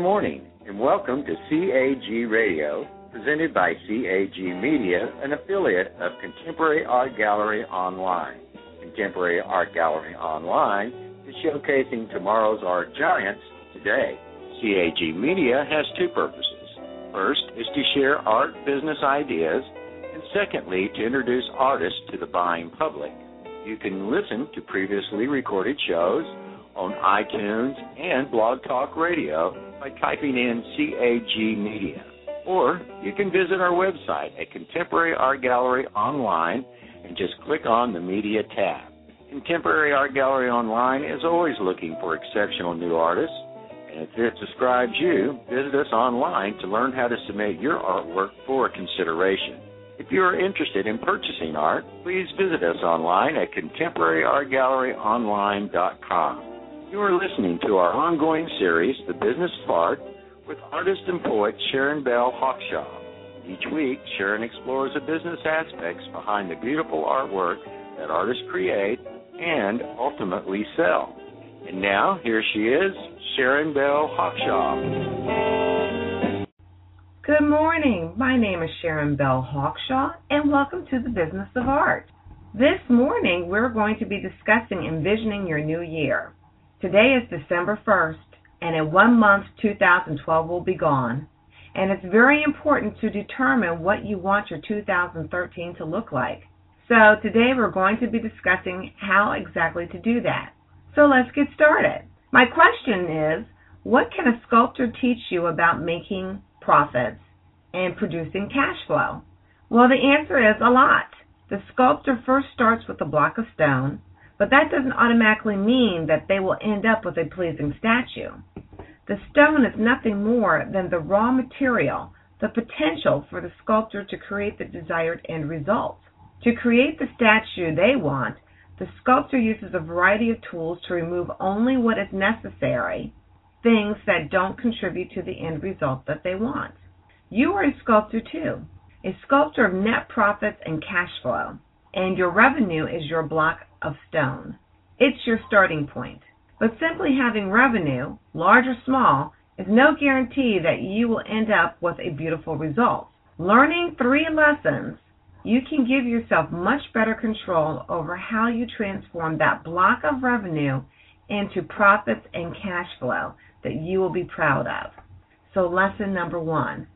Good morning and welcome to CAG Radio, presented by CAG Media, an affiliate of Contemporary Art Gallery Online. Contemporary Art Gallery Online is showcasing tomorrow's art giants today. CAG Media has two purposes. First is to share art business ideas, and secondly, to introduce artists to the buying public. You can listen to previously recorded shows on iTunes and Blog Talk Radio by typing in CAG Media. Or you can visit our website at Contemporary Art Gallery Online and just click on the Media tab. Contemporary Art Gallery Online is always looking for exceptional new artists, and if it describes you, visit us online to learn how to submit your artwork for consideration. If you are interested in purchasing art, please visit us online at contemporaryartgalleryonline.com. You are listening to our ongoing series, The Business of Art, with artist and poet Sharon Belle Hawkshawe. Each week, Sharon explores the business aspects behind the beautiful artwork that artists create and ultimately sell. And now, here she is, Sharon Belle Hawkshawe. Good morning. My name is Sharon Belle Hawkshawe, and welcome to the Business of Art. This morning, we're going to be discussing envisioning your new year. Today is December 1st, and in one month, 2012 will be gone. And it's very important to determine what you want your 2013 to look like. So today we're going to be discussing how exactly to do that. So let's get started. My question is, what can a sculptor teach you about making profits and producing cash flow? Well, the answer is a lot. The sculptor first starts with a block of stone, but that doesn't automatically mean that they will end up with a pleasing statue. The stone is nothing more than the raw material, the potential for the sculptor to create the desired end result. To create the statue they want, the sculptor uses a variety of tools to remove only what is necessary, things that don't contribute to the end result that they want. You are a sculptor too, a sculptor of net profits and cash flow, and your revenue is your block of stone. It's your starting point. But simply having revenue, large or small, is no guarantee that you will end up with a beautiful result. Learning three lessons, you can give yourself much better control over how you transform that block of revenue into profits and cash flow that you will be proud of. So, lesson number one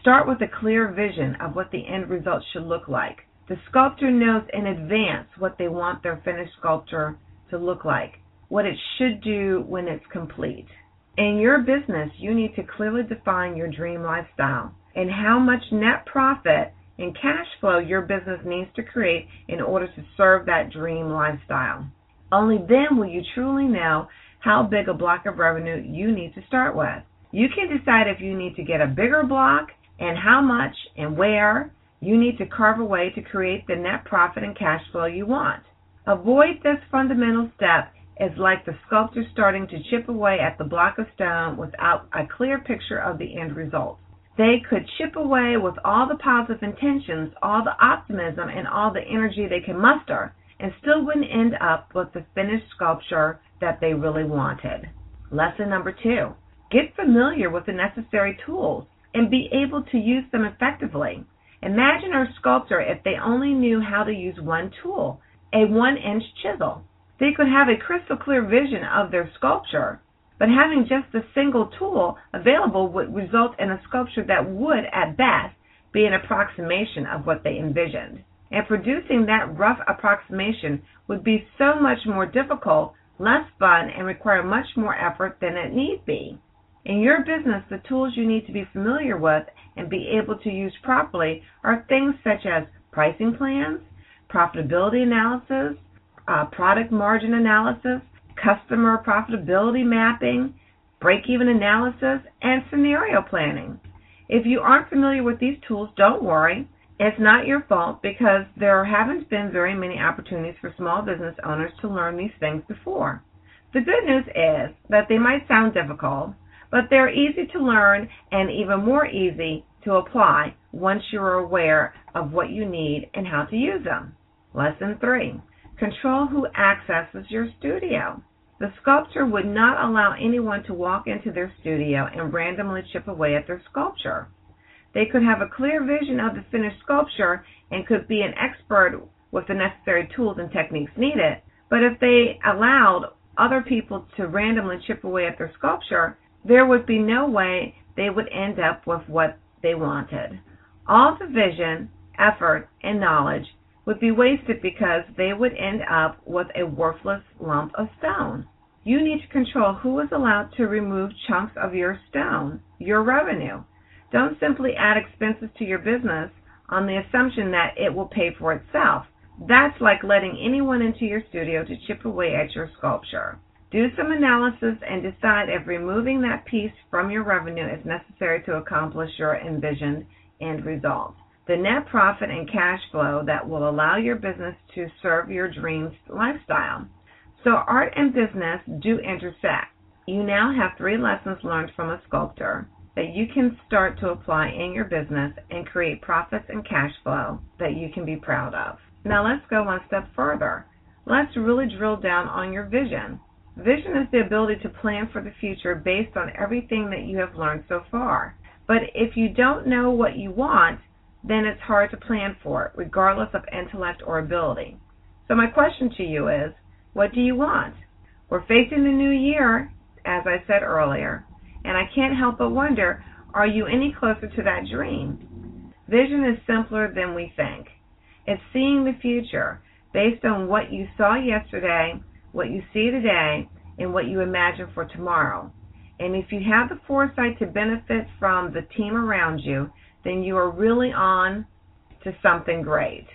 start with a clear vision of what the end result should look like. The sculptor knows in advance what they want their finished sculpture to look like, what it should do when it's complete. In your business, you need to clearly define your dream lifestyle and how much net profit and cash flow your business needs to create in order to serve that dream lifestyle. Only then will you truly know how big a block of revenue you need to start with. You can decide if you need to get a bigger block and how much and where you need to carve away to create the net profit and cash flow you want. Avoid this fundamental step is like the sculptor starting to chip away at the block of stone without a clear picture of the end result. They could chip away with all the positive intentions, all the optimism, and all the energy they can muster, and still wouldn't end up with the finished sculpture that they really wanted. Lesson number two get familiar with the necessary tools and be able to use them effectively. Imagine our sculptor if they only knew how to use one tool, a one inch chisel. They could have a crystal clear vision of their sculpture, but having just a single tool available would result in a sculpture that would, at best, be an approximation of what they envisioned. And producing that rough approximation would be so much more difficult, less fun, and require much more effort than it need be. In your business, the tools you need to be familiar with and be able to use properly are things such as pricing plans, profitability analysis, uh, product margin analysis, customer profitability mapping, break even analysis, and scenario planning. If you aren't familiar with these tools, don't worry. It's not your fault because there haven't been very many opportunities for small business owners to learn these things before. The good news is that they might sound difficult, but they're easy to learn and even more easy to apply once you're aware of what you need and how to use them. Lesson 3 Control who accesses your studio. The sculptor would not allow anyone to walk into their studio and randomly chip away at their sculpture. They could have a clear vision of the finished sculpture and could be an expert with the necessary tools and techniques needed, but if they allowed other people to randomly chip away at their sculpture, there would be no way they would end up with what they wanted. All the vision, effort, and knowledge would be wasted because they would end up with a worthless lump of stone. You need to control who is allowed to remove chunks of your stone, your revenue. Don't simply add expenses to your business on the assumption that it will pay for itself. That's like letting anyone into your studio to chip away at your sculpture. Do some analysis and decide if removing that piece from your revenue is necessary to accomplish your envisioned end result. The net profit and cash flow that will allow your business to serve your dreams lifestyle. So art and business do intersect. You now have three lessons learned from a sculptor that you can start to apply in your business and create profits and cash flow that you can be proud of. Now let's go one step further. Let's really drill down on your vision. Vision is the ability to plan for the future based on everything that you have learned so far. But if you don't know what you want, then it's hard to plan for it, regardless of intellect or ability. So my question to you is, what do you want? We're facing the new year, as I said earlier, and I can't help but wonder, are you any closer to that dream? Vision is simpler than we think. It's seeing the future based on what you saw yesterday, what you see today, and what you imagine for tomorrow. And if you have the foresight to benefit from the team around you, then you are really on to something great.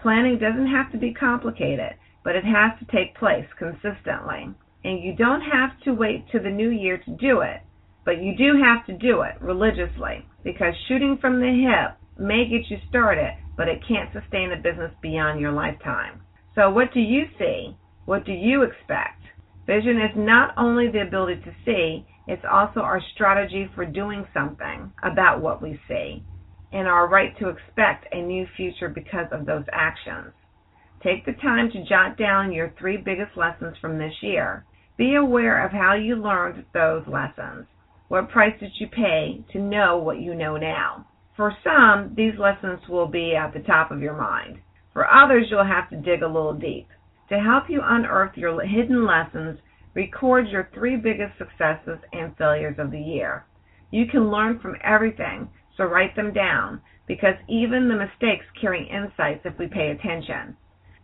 Planning doesn't have to be complicated, but it has to take place consistently. And you don't have to wait to the new year to do it, but you do have to do it religiously because shooting from the hip may get you started, but it can't sustain a business beyond your lifetime. So, what do you see? What do you expect? Vision is not only the ability to see, it's also our strategy for doing something about what we see and our right to expect a new future because of those actions. Take the time to jot down your three biggest lessons from this year. Be aware of how you learned those lessons. What price did you pay to know what you know now? For some, these lessons will be at the top of your mind. For others, you'll have to dig a little deep. To help you unearth your hidden lessons, record your three biggest successes and failures of the year. You can learn from everything, so write them down, because even the mistakes carry insights if we pay attention.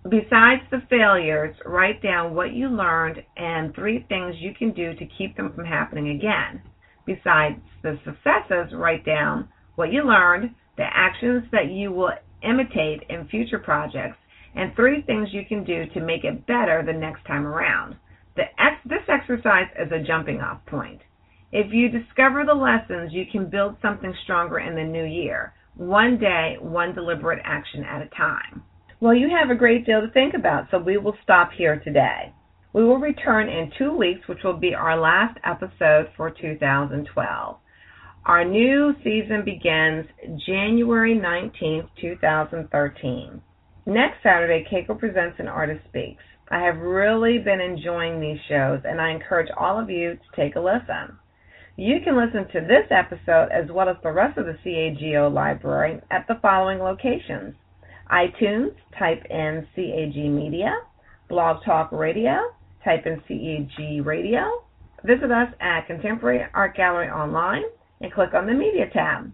Besides the failures, write down what you learned and three things you can do to keep them from happening again. Besides the successes, write down what you learned, the actions that you will imitate in future projects, and three things you can do to make it better the next time around. Ex- this exercise is a jumping off point. If you discover the lessons, you can build something stronger in the new year, one day, one deliberate action at a time. Well, you have a great deal to think about, so we will stop here today. We will return in two weeks, which will be our last episode for 2012. Our new season begins January 19th, 2013. Next Saturday, CAGO Presents and Artist Speaks. I have really been enjoying these shows, and I encourage all of you to take a listen. You can listen to this episode as well as the rest of the CAGO library at the following locations iTunes, type in CAG Media, Blog Talk Radio, type in CAG Radio. Visit us at Contemporary Art Gallery Online and click on the Media tab.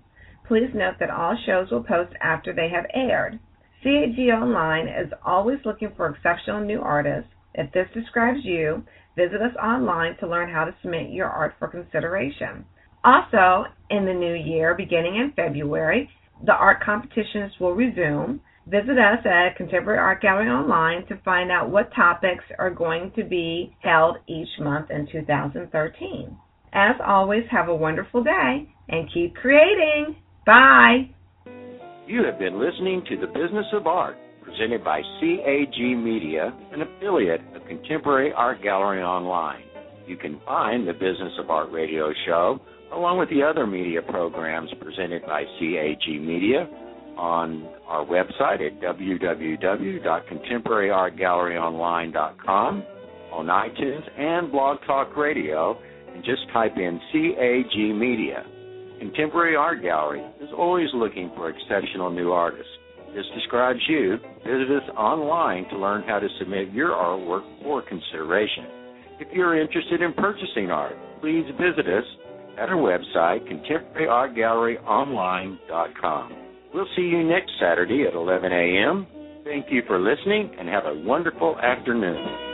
Please note that all shows will post after they have aired. CAG Online is always looking for exceptional new artists. If this describes you, visit us online to learn how to submit your art for consideration. Also, in the new year, beginning in February, the art competitions will resume. Visit us at Contemporary Art Gallery Online to find out what topics are going to be held each month in 2013. As always, have a wonderful day and keep creating. Bye. You have been listening to The Business of Art, presented by CAG Media, an affiliate of Contemporary Art Gallery Online. You can find the Business of Art radio show, along with the other media programs presented by CAG Media, on our website at www.contemporaryartgalleryonline.com on iTunes and Blog Talk Radio and just type in CAG Media. Contemporary Art Gallery is always looking for exceptional new artists. This describes you. Visit us online to learn how to submit your artwork for consideration. If you're interested in purchasing art, please visit us at our website, contemporaryartgalleryonline.com. We'll see you next Saturday at 11 a.m. Thank you for listening and have a wonderful afternoon.